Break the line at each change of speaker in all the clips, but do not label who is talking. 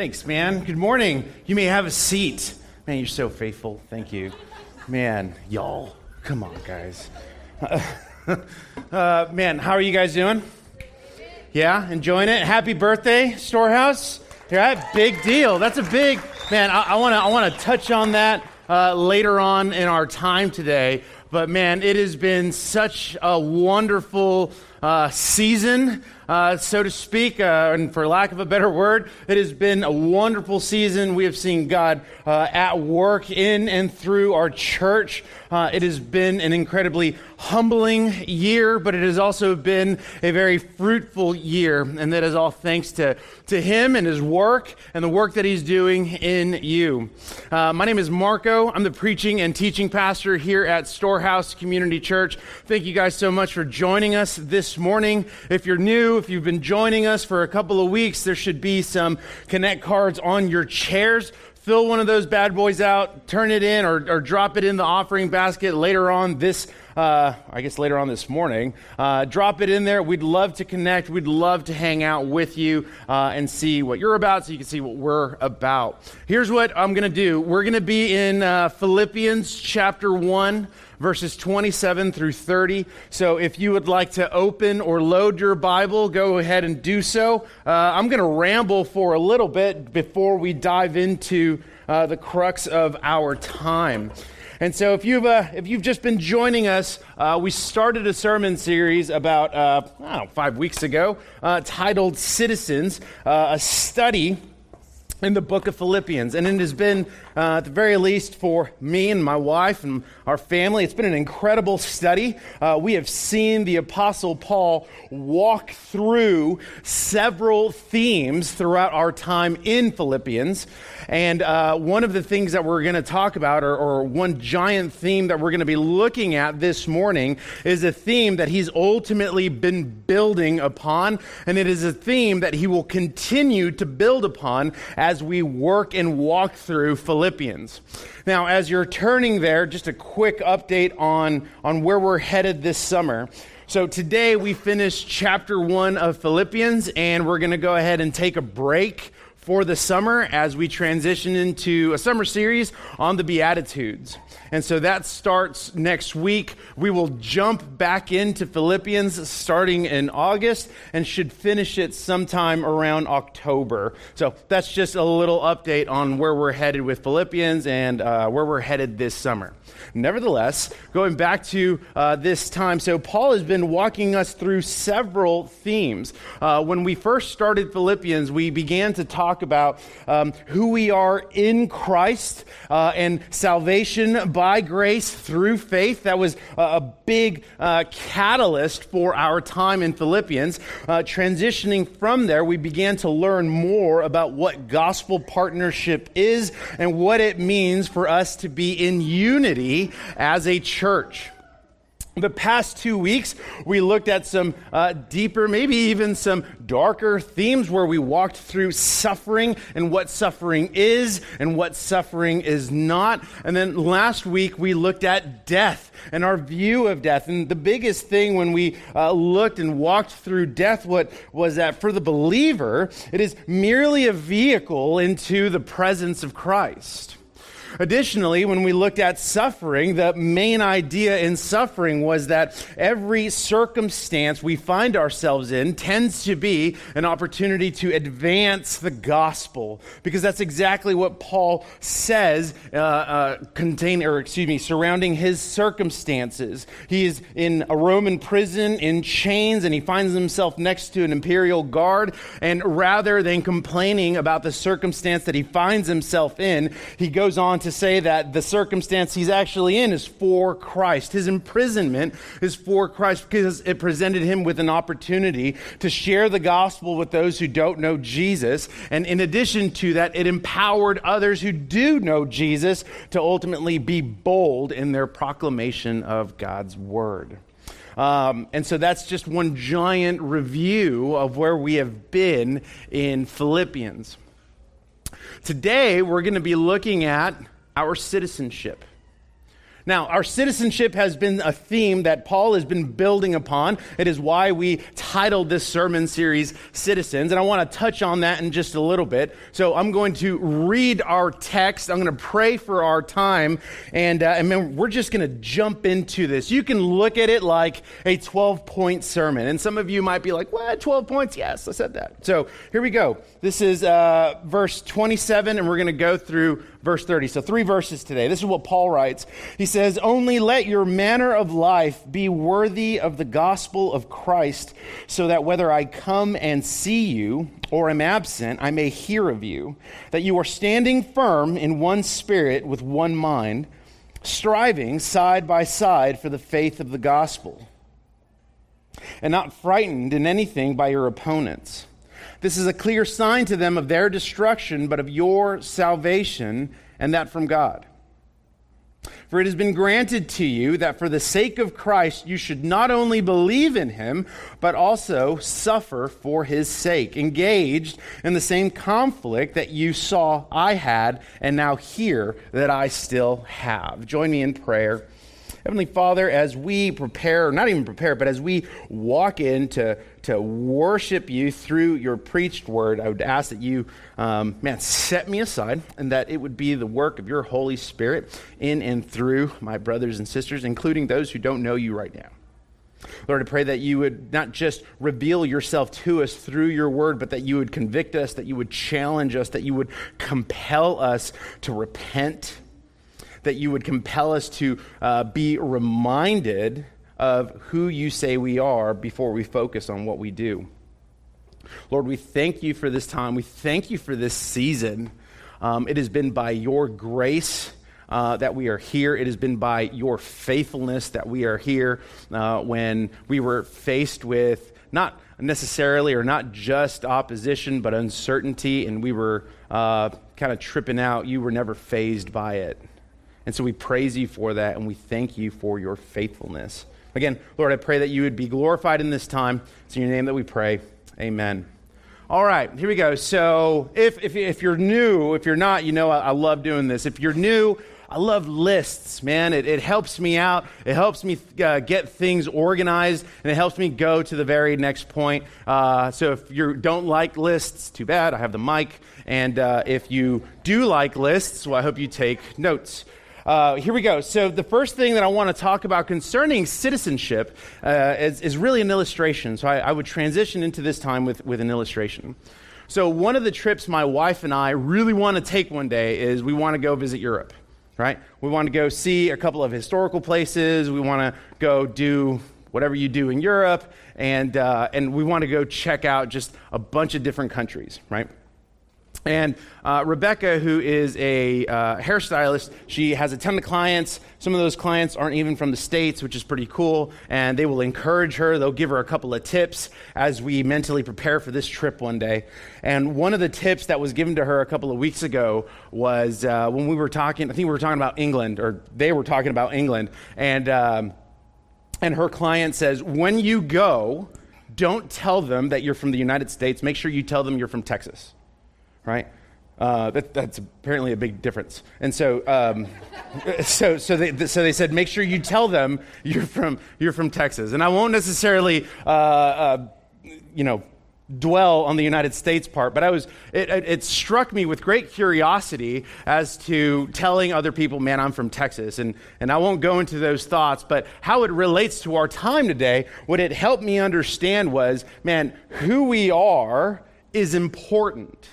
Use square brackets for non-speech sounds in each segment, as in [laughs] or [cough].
Thanks, man. Good morning. You may have a seat. Man, you're so faithful. Thank you. Man, y'all. Come on, guys. [laughs] Uh, man, how are you guys doing? Yeah, enjoying it? Happy birthday, Storehouse. Yeah, big deal. That's a big, man, I want to I wanna touch on that uh, later on in our time today. But man, it has been such a wonderful uh, season uh, so to speak, uh, and for lack of a better word, it has been a wonderful season. We have seen God uh, at work in and through our church. Uh, it has been an incredibly humbling year, but it has also been a very fruitful year, and that is all thanks to, to Him and His work and the work that He's doing in you. Uh, my name is Marco. I'm the preaching and teaching pastor here at Storehouse Community Church. Thank you guys so much for joining us this morning. If you're new, if you've been joining us for a couple of weeks, there should be some Connect cards on your chairs. Fill one of those bad boys out, turn it in, or, or drop it in the offering basket later on this, uh, I guess later on this morning. Uh, drop it in there. We'd love to connect. We'd love to hang out with you uh, and see what you're about so you can see what we're about. Here's what I'm going to do we're going to be in uh, Philippians chapter 1 verses 27 through 30. So if you would like to open or load your Bible, go ahead and do so. Uh, I'm going to ramble for a little bit before we dive into uh, the crux of our time. And so, if you've, uh, if you've just been joining us, uh, we started a sermon series about, uh, know, five weeks ago uh, titled Citizens, uh, a study in the book of Philippians. And it has been, uh, at the very least, for me and my wife and our family, it's been an incredible study. Uh, we have seen the Apostle Paul walk through several themes throughout our time in Philippians. And uh, one of the things that we're going to talk about, or, or one giant theme that we're going to be looking at this morning, is a theme that he's ultimately been building upon. And it is a theme that he will continue to build upon as we work and walk through Philippians. Now, as you're turning there, just a quick update on, on where we're headed this summer. So today we finished chapter one of Philippians, and we're going to go ahead and take a break for the summer as we transition into a summer series on the Beatitudes. And so that starts next week. We will jump back into Philippians starting in August and should finish it sometime around October. So that's just a little update on where we're headed with Philippians and uh, where we're headed this summer. Nevertheless, going back to uh, this time, so Paul has been walking us through several themes. Uh, when we first started Philippians, we began to talk about um, who we are in Christ uh, and salvation by grace through faith. That was a big uh, catalyst for our time in Philippians. Uh, transitioning from there, we began to learn more about what gospel partnership is and what it means for us to be in unity as a church. The past two weeks, we looked at some uh, deeper, maybe even some darker themes where we walked through suffering and what suffering is and what suffering is not. And then last week, we looked at death and our view of death. And the biggest thing when we uh, looked and walked through death what was that for the believer, it is merely a vehicle into the presence of Christ. Additionally, when we looked at suffering, the main idea in suffering was that every circumstance we find ourselves in tends to be an opportunity to advance the gospel, because that's exactly what Paul says uh, uh, contain, or excuse me, surrounding his circumstances. He is in a Roman prison in chains, and he finds himself next to an imperial guard. And rather than complaining about the circumstance that he finds himself in, he goes on to say that the circumstance he's actually in is for Christ. His imprisonment is for Christ because it presented him with an opportunity to share the gospel with those who don't know Jesus. And in addition to that, it empowered others who do know Jesus to ultimately be bold in their proclamation of God's word. Um, and so that's just one giant review of where we have been in Philippians. Today, we're going to be looking at our citizenship. Now, our citizenship has been a theme that Paul has been building upon. It is why we titled this sermon series Citizens, and I want to touch on that in just a little bit. So I'm going to read our text, I'm going to pray for our time, and, uh, and we're just going to jump into this. You can look at it like a 12 point sermon, and some of you might be like, What, 12 points? Yes, I said that. So here we go. This is uh, verse 27, and we're going to go through verse 30. So, three verses today. This is what Paul writes. He says, Only let your manner of life be worthy of the gospel of Christ, so that whether I come and see you or am absent, I may hear of you, that you are standing firm in one spirit with one mind, striving side by side for the faith of the gospel, and not frightened in anything by your opponents this is a clear sign to them of their destruction, but of your salvation, and that from God. For it has been granted to you that for the sake of Christ you should not only believe in him, but also suffer for his sake, engaged in the same conflict that you saw I had and now hear that I still have. Join me in prayer. Heavenly Father, as we prepare, not even prepare, but as we walk in to, worship you through your preached word, I would ask that you, um, man, set me aside and that it would be the work of your Holy Spirit in and through my brothers and sisters, including those who don't know you right now. Lord, I pray that you would not just reveal yourself to us through your word, but that you would convict us, that you would challenge us, that you would compel us to repent that you would compel us to uh, be reminded of who you say we are before we focus on what we do. Lord, we thank you for this time. We thank you for this season. Um, it has been by your grace. Uh, that we are here. It has been by your faithfulness that we are here uh, when we were faced with not necessarily or not just opposition, but uncertainty, and we were uh, kind of tripping out. You were never fazed by it. And so we praise you for that and we thank you for your faithfulness. Again, Lord, I pray that you would be glorified in this time. It's in your name that we pray. Amen. All right, here we go. So, if, if, if you're new, if you're not, you know I, I love doing this. If you're new, I love lists, man. It, it helps me out. It helps me uh, get things organized, and it helps me go to the very next point. Uh, so if you don't like lists, too bad. I have the mic. And uh, if you do like lists, well, I hope you take notes. Uh, here we go. So, the first thing that I want to talk about concerning citizenship uh, is, is, really an illustration. So, I, I, would transition into this time with, with an illustration. So, one of the trips my wife and I really want to take one day is we want to go visit Europe, right? We want to go see a couple of historical places. We want to go do whatever you do in Europe, and, uh, and we want to go check out just a bunch of different countries, right? And uh, Rebecca, who is a uh, hairstylist, she has a ton of clients. Some of those clients aren't even from the States, which is pretty cool. And they will encourage her. They'll give her a couple of tips as we mentally prepare for this trip one day. And one of the tips that was given to her a couple of weeks ago was uh, when we were talking, I think we were talking about England, or they were talking about England. And, um, and her client says, when you go, don't tell them that you're from the United States. Make sure you tell them you're from Texas right? Uh, that, that's apparently a big difference. And so, um, [laughs] so, so, they, so they said, make sure you tell them you're from, you're from Texas. And I won't necessarily, uh, uh, you know, dwell on the United States part, but I was, it, it, it, struck me with great curiosity as to telling other people, man, I'm from Texas. And, and I won't go into those thoughts, but how it relates to our time today, what it helped me understand was, man, who we are is important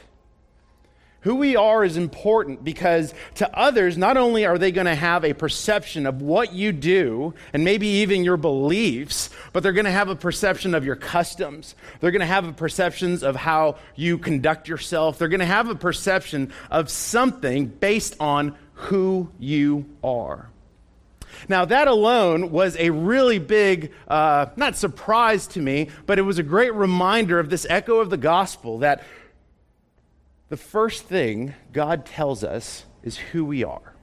who we are is important because to others, not only are they going to have a perception of what you do and maybe even your beliefs, but they're going to have a perception of your customs. They're going to have a perception of how you conduct yourself. They're going to have a perception of something based on who you are. Now, that alone was a really big, uh, not surprise to me, but it was a great reminder of this echo of the gospel that the first thing God tells us is who we are.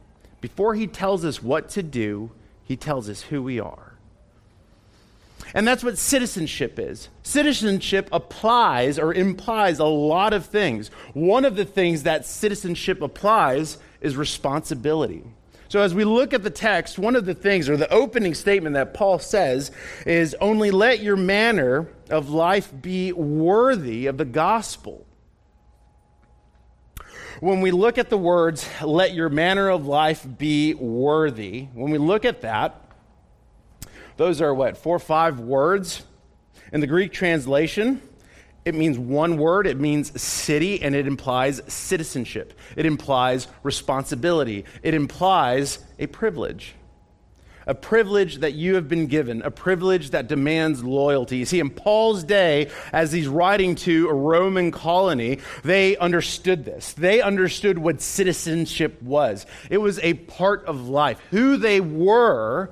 Before he tells us what to do, he tells us who we are. And that's what citizenship is. Citizenship applies or implies a lot of things. One of the things that citizenship applies is responsibility. So, as we look at the text, one of the things, or the opening statement that Paul says, is only let your manner of life be worthy of the gospel. When we look at the words, let your manner of life be worthy, when we look at that, those are what, four or five words? In the Greek translation, it means one word, it means city, and it implies citizenship. It implies responsibility. It implies a privilege. A privilege that you have been given, a privilege that demands loyalty. You see, in Paul's day, as he's writing to a Roman colony, they understood this. They understood what citizenship was. It was a part of life. Who they were,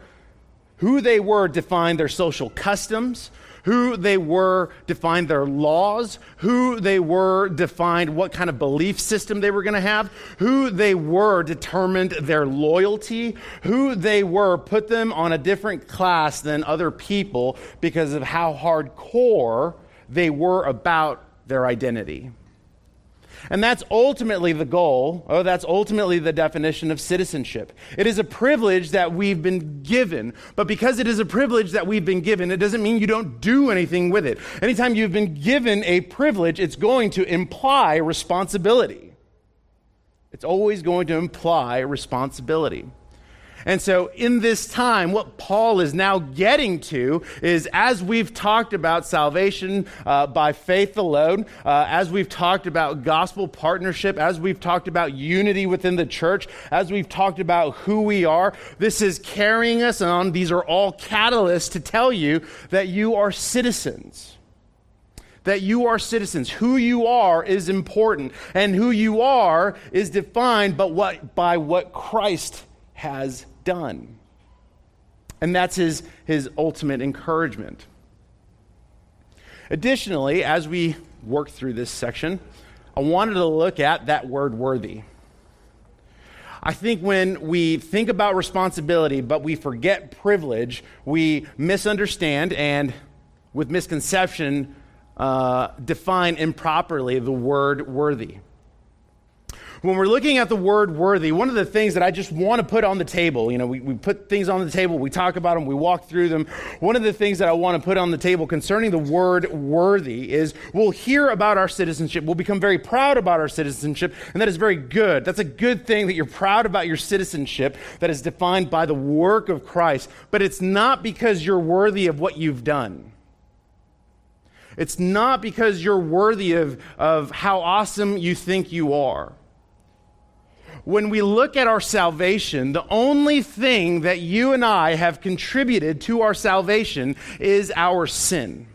who they were defined their social customs, who they were defined their laws, who they were defined what kind of belief system they were going to have, who they were determined their loyalty, who they were put them on a different class than other people because of how hardcore they were about their identity. And that's ultimately the goal, oh, that's ultimately the definition of citizenship. It is a privilege that we've been given, but because it is a privilege that we've been given, it doesn't mean you don't do anything with it. Anytime you've been given a privilege, it's going to imply responsibility. It's always going to imply responsibility. And so, in this time, what Paul is now getting to is as we've talked about salvation uh, by faith alone, uh, as we've talked about gospel partnership, as we've talked about unity within the church, as we've talked about who we are, this is carrying us on. These are all catalysts to tell you that you are citizens that you are citizens. Who you are is important, and who you are is defined but what, by what Christ has done. And that's his, his ultimate encouragement. Additionally, as we work through this section, I wanted to look at that word worthy. I think when we think about responsibility, but we forget privilege, we misunderstand and, with misconception, uh, define improperly the word worthy when we're looking at the word worthy, one of the things that I just want to put on the table, you know, we, we put things on the table, we talk about them, we walk through them. One of the things that I want to put on the table concerning the word worthy is we'll hear about our citizenship, we'll become very proud about our citizenship, and that is very good. That's a good thing that you're proud about your citizenship that is defined by the work of Christ, but it's not because you're worthy of what you've done. It's not because you're worthy of, of how awesome you think you are when we look at our salvation, the only thing that you and I have contributed to our salvation is our sin.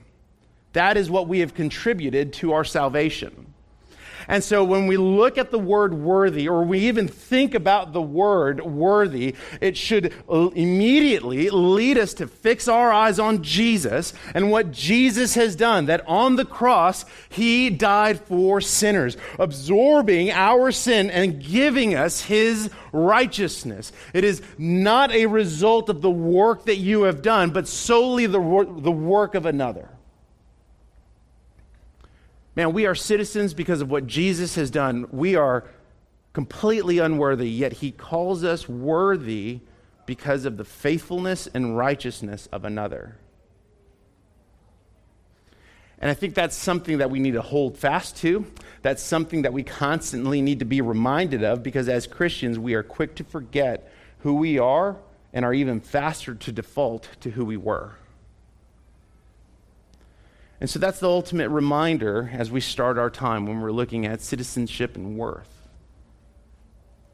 That is what we have contributed to our salvation. And so when we look at the word worthy, or we even think about the word worthy, it should immediately lead us to fix our eyes on Jesus and what Jesus has done. That on the cross, he died for sinners, absorbing our sin and giving us his righteousness. It is not a result of the work that you have done, but solely the, the work of another. Man, we are citizens because of what Jesus has done. We are completely unworthy, yet he calls us worthy because of the faithfulness and righteousness of another. And I think that's something that we need to hold fast to. That's something that we constantly need to be reminded of because as Christians, we are quick to forget who we are and are even faster to default to who we were. And so that's the ultimate reminder as we start our time when we're looking at citizenship and worth.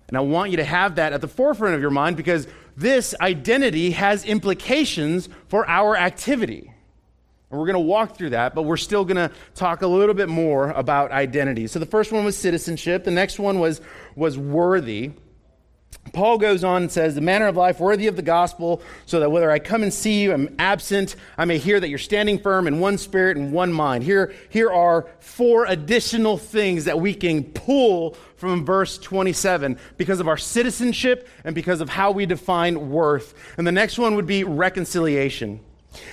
And I want you to have that at the forefront of your mind because this identity has implications for our activity. And we're going to walk through that, but we're still going to talk a little bit more about identity. So the first one was citizenship, the next one was, was worthy. Paul goes on and says, The manner of life worthy of the gospel, so that whether I come and see you, I'm absent, I may hear that you're standing firm in one spirit and one mind. Here, here are four additional things that we can pull from verse 27 because of our citizenship and because of how we define worth. And the next one would be reconciliation.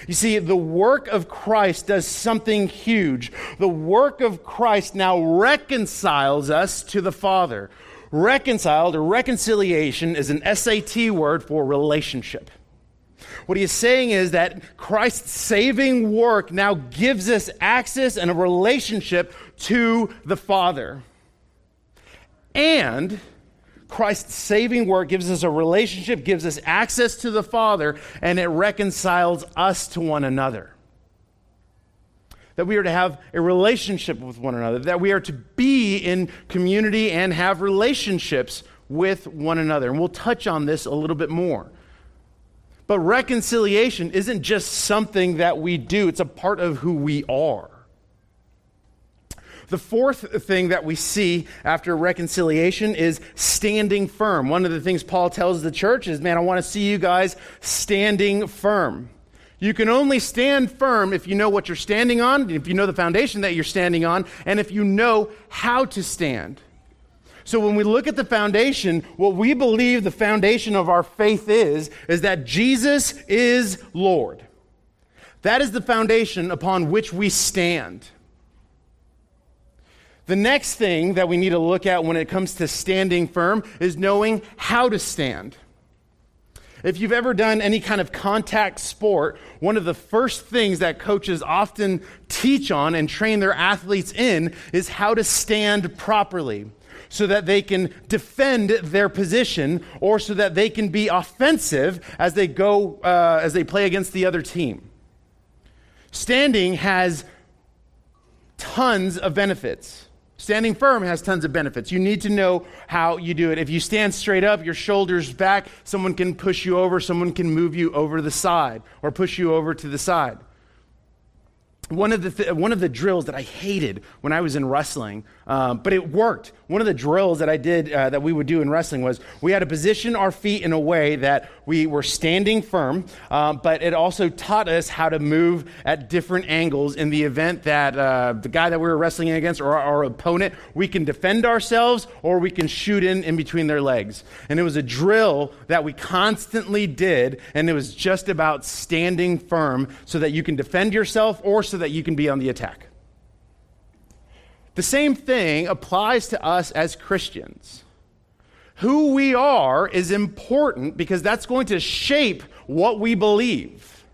You see, the work of Christ does something huge. The work of Christ now reconciles us to the Father Reconciled or reconciliation is an SAT word for relationship. What he is saying is that Christ's saving work now gives us access and a relationship to the Father. And Christ's saving work gives us a relationship, gives us access to the Father, and it reconciles us to one another. That we are to have a relationship with one another, that we are to be in community and have relationships with one another. And we'll touch on this a little bit more. But reconciliation isn't just something that we do, it's a part of who we are. The fourth thing that we see after reconciliation is standing firm. One of the things Paul tells the church is, man, I want to see you guys standing firm. You can only stand firm if you know what you're standing on, if you know the foundation that you're standing on, and if you know how to stand. So when we look at the foundation, what we believe the foundation of our faith is, is that Jesus is Lord. That is the foundation upon which we stand. The next thing that we need to look at when it comes to standing firm is knowing how to stand. If you've ever done any kind of contact sport, one of the first things that coaches often teach on and train their athletes in is how to stand properly so that they can defend their position or so that they can be offensive as they go uh, as they play against the other team. Standing has tons of benefits. Standing firm has tons of benefits. You need to know how you do it. If you stand straight up, your shoulders back, someone can push you over, someone can move you over the side or push you over to the side one of the th- one of the drills that I hated when I was in wrestling, um, but it worked. One of the drills that I did uh, that we would do in wrestling was we had to position our feet in a way that we were standing firm, uh, but it also taught us how to move at different angles in the event that uh, the guy that we were wrestling against or our, our opponent, we can defend ourselves or we can shoot in in between their legs. And it was a drill that we constantly did, and it was just about standing firm so that you can defend yourself or so that you can be on the attack. The same thing applies to us as Christians. Who we are is important because that's going to shape what we believe.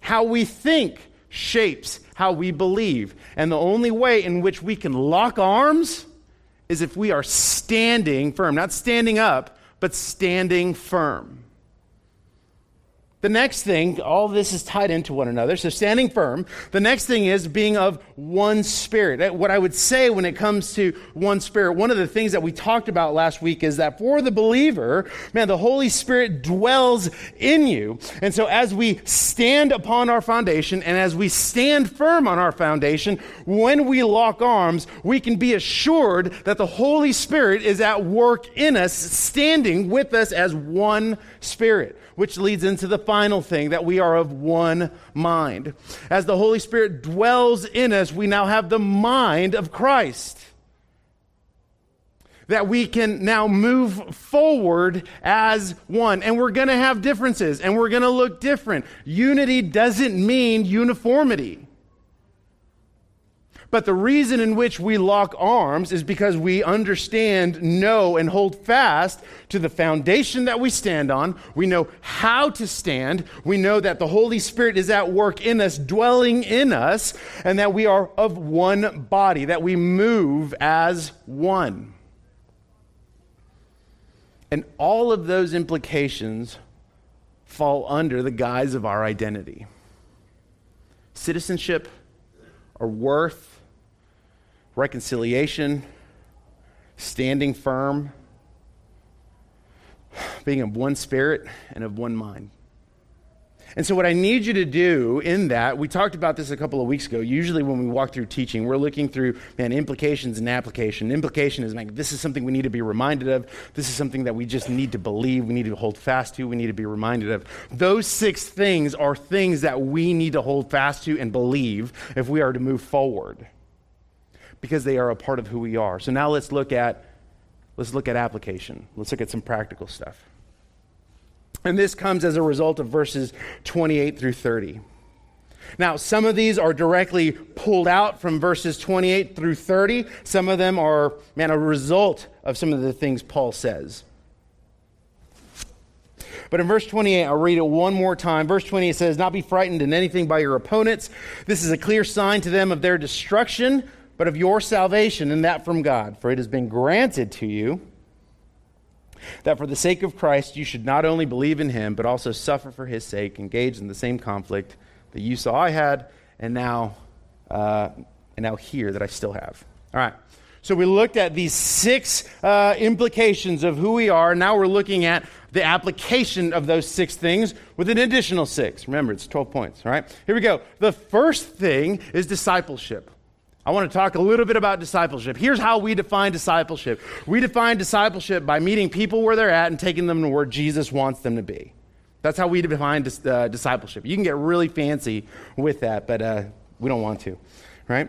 How we think shapes how we believe. And the only way in which we can lock arms is if we are standing firm, not standing up, but standing firm. The next thing, all this is tied into one another, so standing firm. The next thing is being of one spirit. What I would say when it comes to one spirit, one of the things that we talked about last week is that for the believer, man, the Holy Spirit dwells in you. And so as we stand upon our foundation and as we stand firm on our foundation, when we lock arms, we can be assured that the Holy Spirit is at work in us, standing with us as one spirit which leads into the final thing that we are of one mind. As the Holy Spirit dwells in us, we now have the mind of Christ. That we can now move forward as one. And we're going to have differences and we're going to look different. Unity doesn't mean uniformity. But the reason in which we lock arms is because we understand, know, and hold fast to the foundation that we stand on. We know how to stand. We know that the Holy Spirit is at work in us, dwelling in us, and that we are of one body, that we move as one. And all of those implications fall under the guise of our identity citizenship, our worth, reconciliation, standing firm, being of one spirit and of one mind. And so, what I need you to do in that, we talked about this a couple of weeks ago. Usually, when we walk through teaching, we're looking through, man, implications and application. Implication is, like, this is something we need to be reminded of. This is something that we just need to believe. We need to hold fast to. We need to be reminded of. Those six things are things that we need to hold fast to and believe if we are to move forward because they are a part of who we are. So now let's look at let's look at application. Let's look at some practical stuff. And this comes as a result of verses 28 through 30. Now, some of these are directly pulled out from verses 28 through 30. Some of them are, man, a result of some of the things Paul says. But in verse 28, I'll read it one more time. Verse 28 says, Not be frightened in anything by your opponents. This is a clear sign to them of their destruction, but of your salvation, and that from God. For it has been granted to you that for the sake of Christ you should not only believe in him, but also suffer for his sake, engaged in the same conflict that you saw I had, and now, uh, and now here that I still have. All right. So we looked at these six uh, implications of who we are. Now we're looking at the application of those six things with an additional six. Remember, it's 12 points. All right. Here we go. The first thing is discipleship. I want to talk a little bit about discipleship. Here's how we define discipleship we define discipleship by meeting people where they're at and taking them to where Jesus wants them to be. That's how we define dis- uh, discipleship. You can get really fancy with that, but uh, we don't want to, right?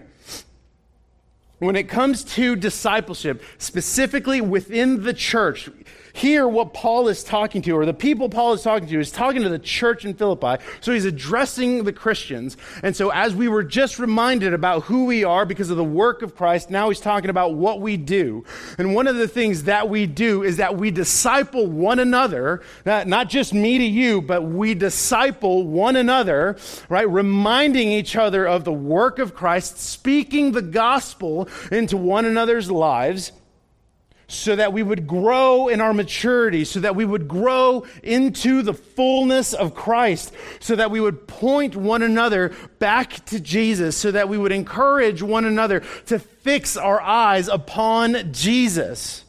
When it comes to discipleship, specifically within the church, here what Paul is talking to, or the people Paul is talking to, is talking to the church in Philippi. So he's addressing the Christians. And so, as we were just reminded about who we are because of the work of Christ, now he's talking about what we do. And one of the things that we do is that we disciple one another, not, not just me to you, but we disciple one another, right? Reminding each other of the work of Christ, speaking the gospel into one another's lives so that we would grow in our maturity, so that we would grow into the fullness of Christ, so that we would point one another back to Jesus, so that we would encourage one another to fix our eyes upon Jesus.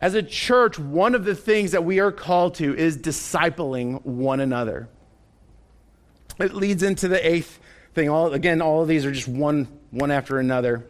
As a church, one of the things that we are called to is discipling one another. It leads into the eighth thing. All, again, all of these are just one, one after another.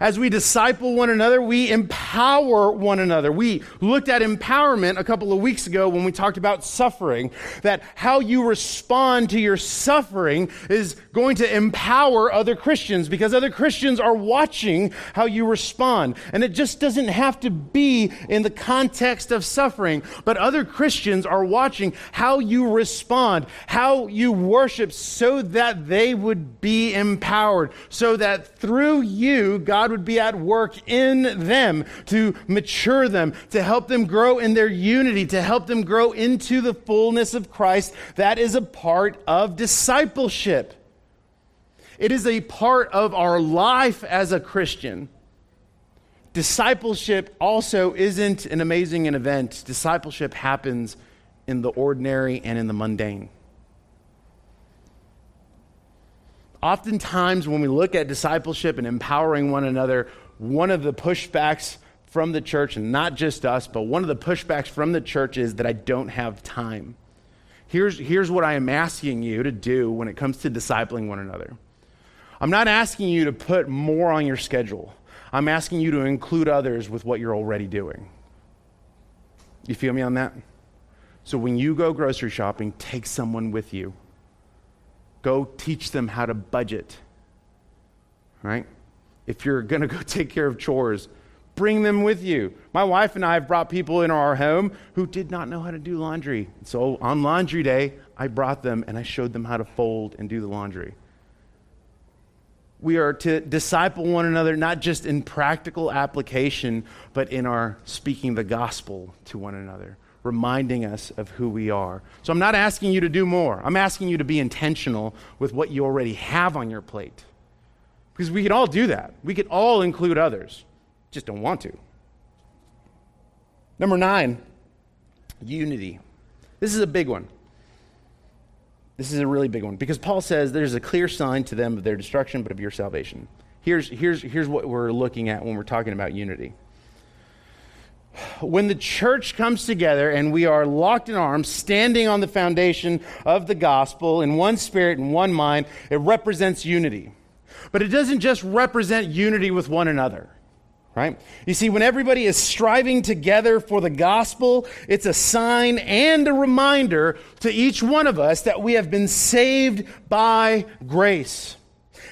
As we disciple one another, we empower one another. We looked at empowerment a couple of weeks ago when we talked about suffering, that how you respond to your suffering is going to empower other Christians because other Christians are watching how you respond. And it just doesn't have to be in the context of suffering, but other Christians are watching how you respond, how you worship so that they would be empowered, so that through you, God God would be at work in them to mature them, to help them grow in their unity, to help them grow into the fullness of Christ. That is a part of discipleship. It is a part of our life as a Christian. Discipleship also isn't an amazing event. Discipleship happens in the ordinary and in the mundane. Oftentimes, when we look at discipleship and empowering one another, one of the pushbacks from the church, and not just us, but one of the pushbacks from the church is that I don't have time. Here's, here's what I am asking you to do when it comes to discipling one another. I'm not asking you to put more on your schedule. I'm asking you to include others with what you're already doing. You feel me on that? So when you go grocery shopping, take someone with you. Go teach them how to budget. Right? If you're [laughs] going to go take care of chores, bring them with you. My wife and I have brought people in our home who did not know how to do laundry. So on laundry day, I brought them and I showed them how to fold and do the laundry. We are to disciple one another not just in practical application, but in our speaking the gospel to one another reminding us of who we are. So I'm not asking you to do more. I'm asking you to be intentional with what you already have on your plate. Because we can all do that. We could all include others, just don't want to. Number nine, unity. This is a big one. This is a really big one because Paul says there's a clear sign to them of their destruction, but of your salvation. Here's, here's, here's what we're looking at when we're talking about unity when the church comes together and we are locked in arms, standing on the foundation of the gospel in one spirit and one mind, it represents unity. But it doesn't just represent unity with one another, right? You see, when everybody is striving together for the gospel, it's a sign and a reminder to each one of us that we have been saved by grace.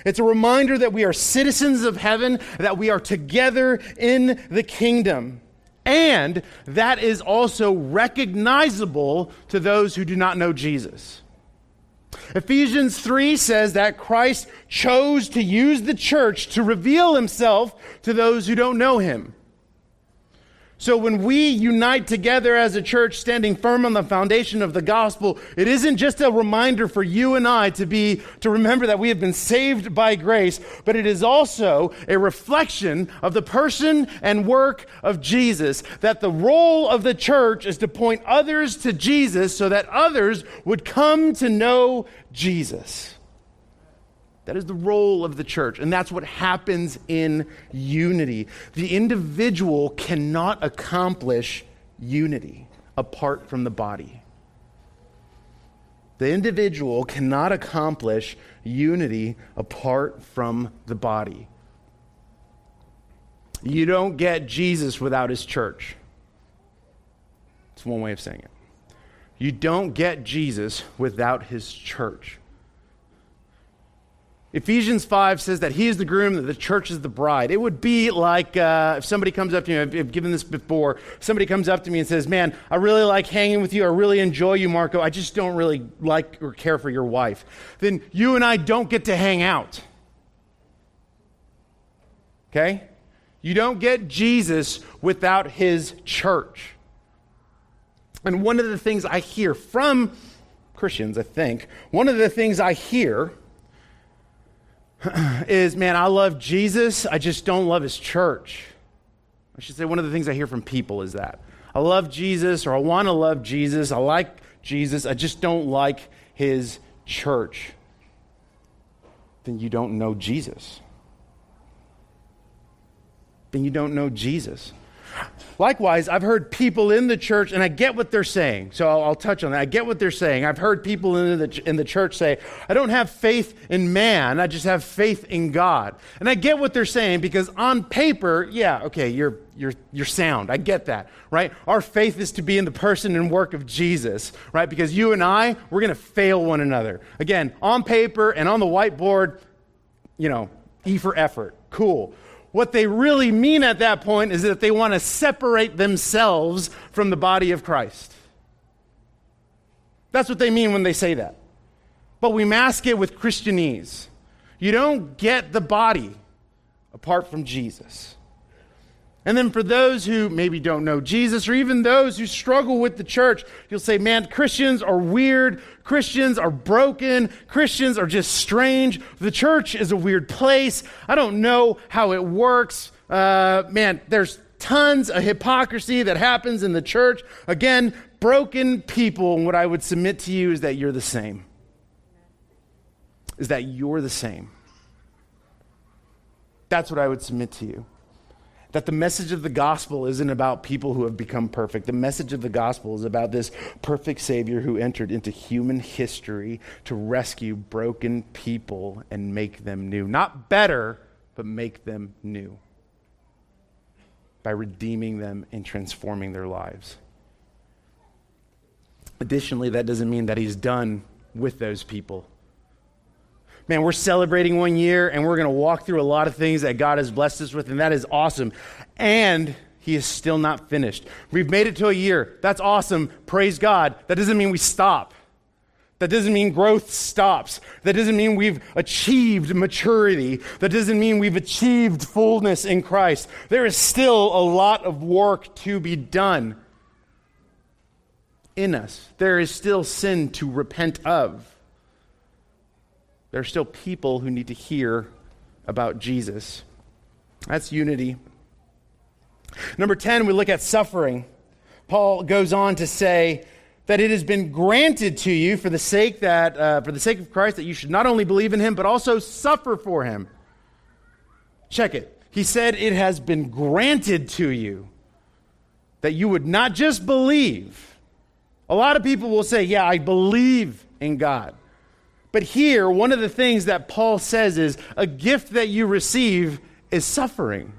It's a reminder that we are citizens of heaven, that we are together in the kingdom. And that is also recognizable to those who do not know Jesus. Ephesians 3 says that Christ chose to use the church to reveal himself to those who don't know him. So when we unite together as a church standing firm on the foundation of the gospel, it isn't just a reminder for you and I to be to remember that we have been saved by grace, but it is also a reflection of the person and work of Jesus. That the role of the church is to point others to Jesus so that others would come to know Jesus. That is the role of the church, and that's what happens in unity. The individual cannot accomplish unity apart from the body. The individual cannot accomplish unity apart from the body. You don't get Jesus without his church. It's one way of saying it. You don't get Jesus without his church. Ephesians 5 says that he is the groom, that the church is the bride. It would be like uh, if somebody comes up to me, I've, I've, given this before, somebody comes up to me and says, Man, I really like hanging with you. I really enjoy you, Marco. I just don't really like or care for your wife. Then you and I don't get to hang out. Okay? You don't get Jesus without his church. And one of the things I hear from Christians, I think, one of the things I hear [clears throat] is man, I love Jesus, I just don't love his church. I should say, one of the things I hear from people is that. I love Jesus, or I want to love Jesus, I like Jesus, I just don't like his church. Then you don't know Jesus. Then you don't know Jesus. Likewise, I've heard people in the church, and I get what they're saying. So I'll, I'll, touch on that. I get what they're saying. I've heard people in the, in the church say, I don't have faith in man, I just have faith in God. And I get what they're saying because on paper, yeah, okay, you're, you're, you're sound. I get that, right? Our faith is to be in the person and work of Jesus, right? Because you and I, we're going to fail one another. Again, on paper and on the whiteboard, you know, E for effort. Cool. What they really mean at that point is that they want to separate themselves from the body of Christ. That's what they mean when they say that. But we mask it with Christianese. You don't get the body apart from Jesus. And then for those who maybe don't know Jesus, or even those who struggle with the church, you'll say, man, Christians are weird. Christians are broken. Christians are just strange. The church is a weird place. I don't know how it works. Uh, man, there's tons of hypocrisy that happens in the church. Again, broken people. And what I would submit to you is that you're the same. Is that you're the same. That's what I would submit to you that the message of the gospel isn't about people who have become perfect. The message of the gospel is about this perfect Savior who entered into human history to rescue broken people and make them new. Not better, but make them new by redeeming them and transforming their lives. Additionally, that doesn't mean that he's done with those people man, we're celebrating one year and we're going to walk through a lot of things that God has blessed us with, and that is awesome. And He is still not finished. We've made it to a year. That's awesome. Praise God. That doesn't mean we stop. That doesn't mean growth stops. That doesn't mean we've achieved maturity. That doesn't mean we've achieved fullness in Christ. There is still a lot of work to be done in us. There is still sin to repent of there are still people who need to hear about Jesus. That's unity. Number 10, we look at suffering. Paul goes on to say that it has been granted to you for the sake that uh, for the sake of Christ that you should not only believe in him but also suffer for him. Check it. He said it has been granted to you that you would not just believe. A lot of people will say, "Yeah, I believe in God." But here, one of the things that Paul says is a gift that you receive is suffering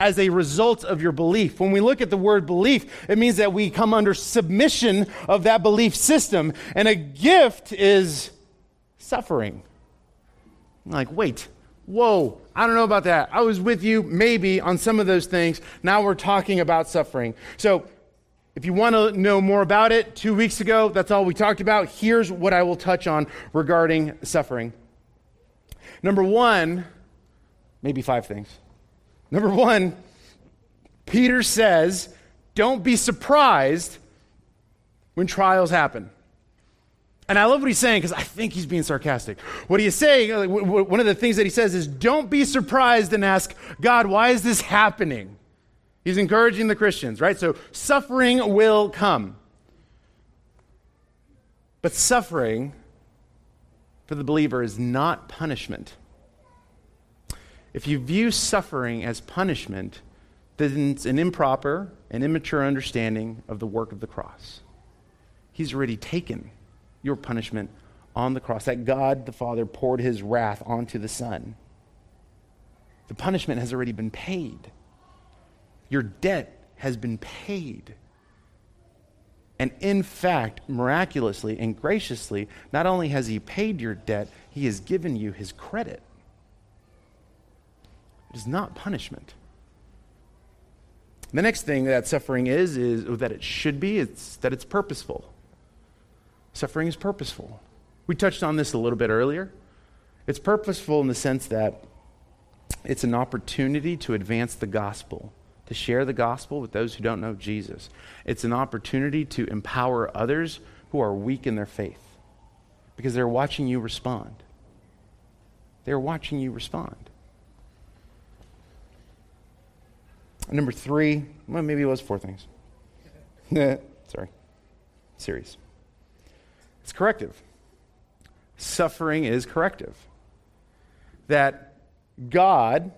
as a result of your belief. When we look at the word belief, it means that we come under submission of that belief system. And a gift is suffering. I'm like, wait, whoa, I don't know about that. I was with you maybe on some of those things. Now we're talking about suffering. So If you want to know more about it, two weeks ago, that's all we talked about. Here's what I will touch on regarding suffering. Number one, maybe five things. Number one, Peter says, don't be surprised when trials happen. And I love what he's saying because I think he's being sarcastic. What he's saying, one of the things that he says is, don't be surprised and ask, God, why is this happening? He's encouraging the Christians, right? So suffering will come. But suffering for the believer is not punishment. If you view suffering as punishment, then it's an improper and immature understanding of the work of the cross. He's already taken your punishment on the cross, that God the Father poured his wrath onto the Son. The punishment has already been paid. Your debt has been paid. And in fact, miraculously and graciously, not only has he paid your debt, he has given you his credit. It is not punishment. The next thing that suffering is, is that it should be, it's that it's purposeful. Suffering is purposeful. We touched on this a little bit earlier. It's purposeful in the sense that it's an opportunity to advance the gospel, to share the gospel with those who don't know Jesus. It's an opportunity to empower others who are weak in their faith because they're watching you respond. They're watching you respond. Number three, well, maybe it was four things. [laughs] Sorry. Series. It's corrective. Suffering is corrective. That God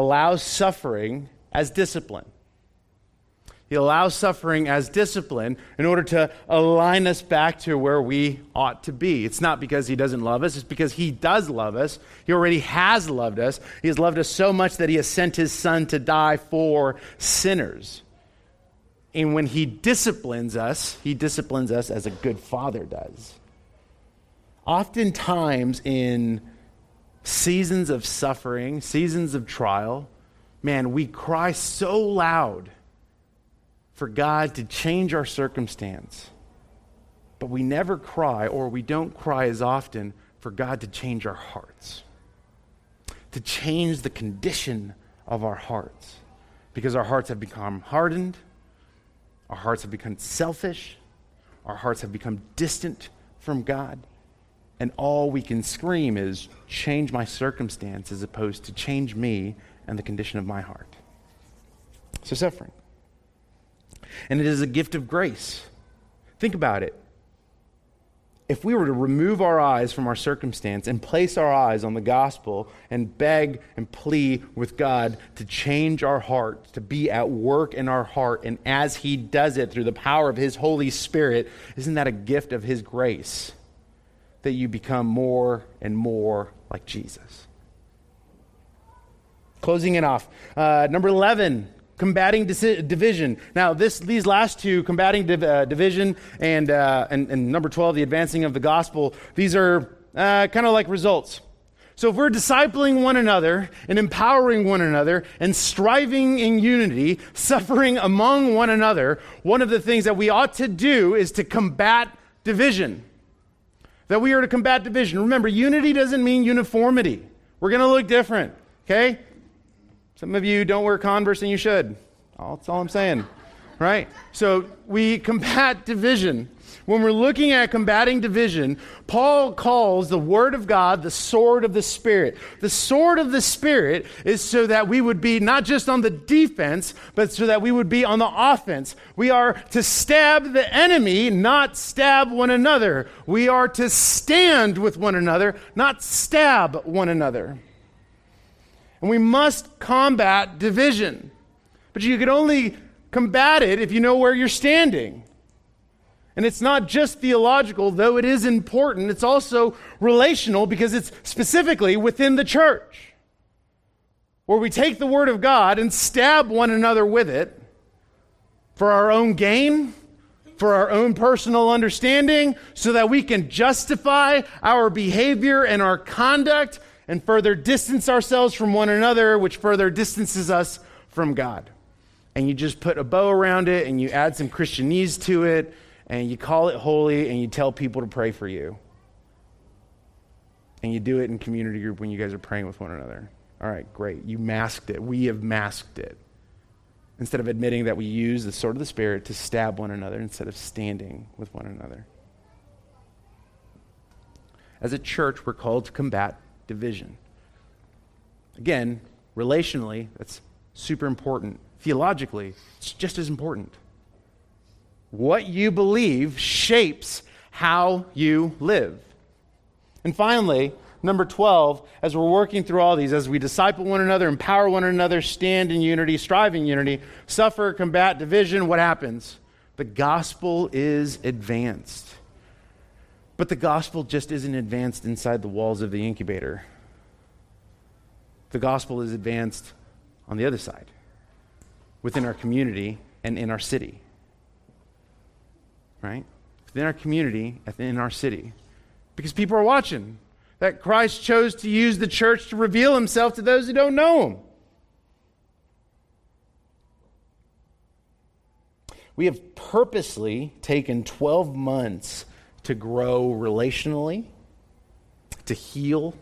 allows suffering as discipline. He allows suffering as discipline in order to align us back to where we ought to be. It's not because He doesn't love us, it's because He does love us. He already has loved us. He has loved us so much that He has sent His Son to die for sinners. And when he disciplines us, he disciplines us as a good father does. Oftentimes, in seasons of suffering, seasons of trial, man, we cry so loud for God to change our circumstance. But we never cry, or we don't cry as often, for God to change our hearts, to change the condition of our hearts, because our hearts have become hardened our hearts have become selfish. Our hearts have become distant from God. And all we can scream is, change my circumstance as opposed to change me and the condition of my heart. So, suffering. And it is a gift of grace. Think about it if we were to remove our eyes from our circumstance and place our eyes on the gospel and beg and plead with God to change our heart, to be at work in our heart, and as He does it through the power of His Holy Spirit, isn't that a gift of His grace that you become more and more like Jesus? Closing it off. Uh, number 11, combating division. Now, this, these last two, combating div- uh, division and, uh, and, and, number 12, the advancing of the gospel, these are uh, kind of like results. So if we're discipling one another and empowering one another and striving in unity, suffering among one another, one of the things that we ought to do is to combat division. That we are to combat division. Remember, unity doesn't mean uniformity. We're going to look different, okay? Some of you don't wear Converse and you should. That's all I'm saying. Right? So we combat division. When we're looking at combating division, Paul calls the Word of God the sword of the Spirit. The sword of the Spirit is so that we would be not just on the defense, but so that we would be on the offense. We are to stab the enemy, not stab one another. We are to stand with one another, not stab one another. And we must combat division. But you can only combat it if you know where you're standing. And it's not just theological, though it is important, it's also relational because it's specifically within the church, where we take the Word of God and stab one another with it for our own gain, for our own personal understanding, so that we can justify our behavior and our conduct and further distance ourselves from one another, which further distances us from God. and you just put a bow around it and you add some Christianese to it and you call it holy and you tell people to pray for you. And you do it in community group when you guys are praying with one another. All right, great. You masked it. We have masked it. Instead of admitting that we use the sword of the Spirit to stab one another instead of standing with one another. As a church, we're called to combat division. Again, relationally, that's super important. Theologically, it's just as important. What you believe shapes how you live. And finally, number 12, as we're working through all these, as we disciple one another, empower one another, stand in unity, strive in unity, suffer, combat division, what happens? The gospel is advanced. But the gospel just isn't advanced inside the walls of the incubator. The gospel is advanced on the other side, within our community and in our city. Right? Within our community in our city. Because people are watching that Christ chose to use the church to reveal himself to those who don't know him. We have purposely taken 12 months to grow relationally, to heal,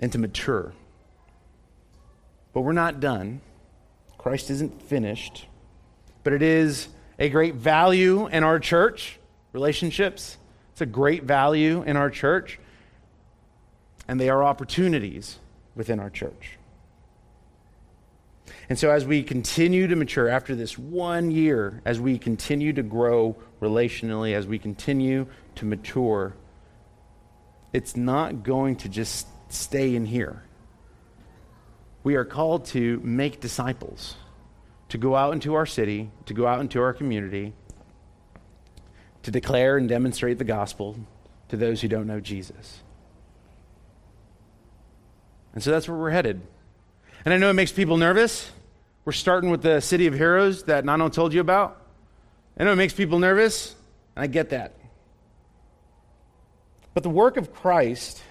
and to mature. But we're not done. Christ isn't finished. But it is a great value in our church, relationships. It's a great value in our church. And they are opportunities within our church. And so, as we continue to mature after this one year, as we continue to grow relationally, as we continue to mature, it's not going to just stay in here we are called to make disciples, to go out into our city, to go out into our community, to declare and demonstrate the gospel to those who don't know Jesus. And so that's where we're headed. And I know it makes people nervous. We're starting with the city of heroes that Nano told you about. I know it makes people nervous, and I get that. But the work of Christ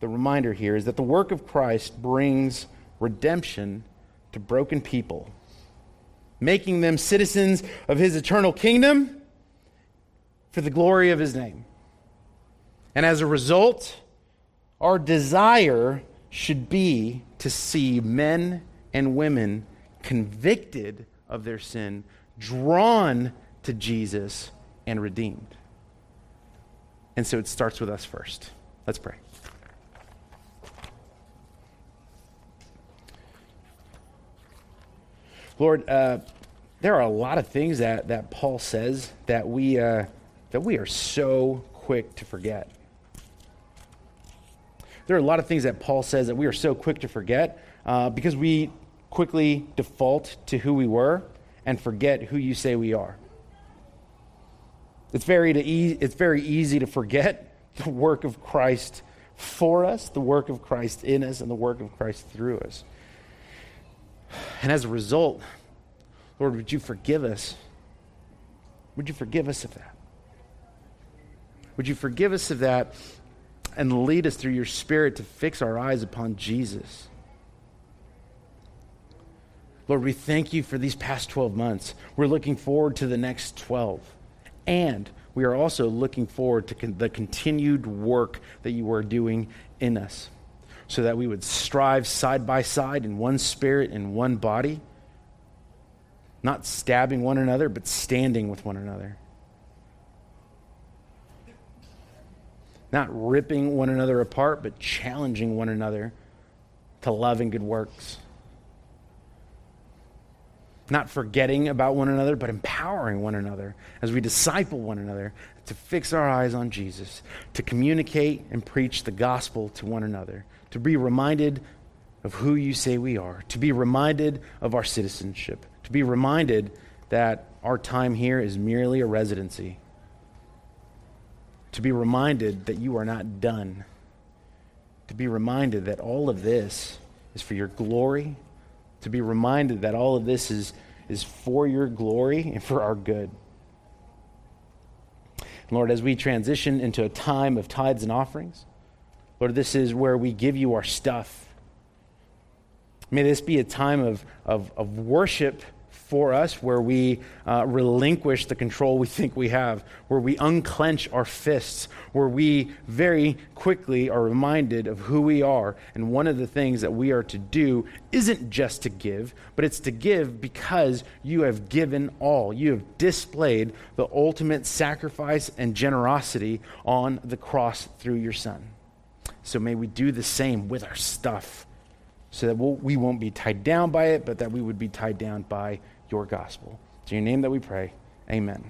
the reminder here is that the work of Christ brings redemption to broken people, making them citizens of his eternal kingdom for the glory of his name. And as a result, our desire should be to see men and women convicted of their sin, drawn to Jesus, and redeemed. And so it starts with us first. Let's pray. Lord, uh, there are a lot of things that, that Paul says that we, uh, that we are so quick to forget. There are a lot of things that Paul says that we are so quick to forget uh, because we quickly default to who we were and forget who you say we are. It's very, e- it's very easy to forget [laughs] the work of Christ for us, the work of Christ in us, and the work of Christ through us. And as a result, Lord, would you forgive us? Would you forgive us of that? Would you forgive us of that and lead us through your Spirit to fix our eyes upon Jesus? Lord, we thank you for these past 12 months. We're looking forward to the next 12. And we are also looking forward to con- the continued work that you are doing in us so that we would strive side by side in one spirit, in one body, not stabbing one another, but standing with one another. Not ripping one another apart, but challenging one another to love and good works. Not forgetting about one another, but empowering one another as we disciple one another to fix our eyes on Jesus, to communicate and preach the gospel to one another to be reminded of who you say we are, to be reminded of our citizenship, to be reminded that our time here is merely a residency, to be reminded that you are not done, to be reminded that all of this is for your glory, to be reminded that all of this is, is for your glory and for our good. Lord, as we transition into a time of tithes and offerings, Lord, this is where we give you our stuff. May this be a time of, of, of worship for us where we uh, relinquish the control we think we have, where we unclench our fists, where we very quickly are reminded of who we are. And one of the things that we are to do isn't just to give, but it's to give because you have given all. You have displayed the ultimate sacrifice and generosity on the cross through your Son. So may we do the same with our stuff so that we'll, we will not be tied down by it, but that we would be tied down by your gospel. It's in your name that we pray. Amen.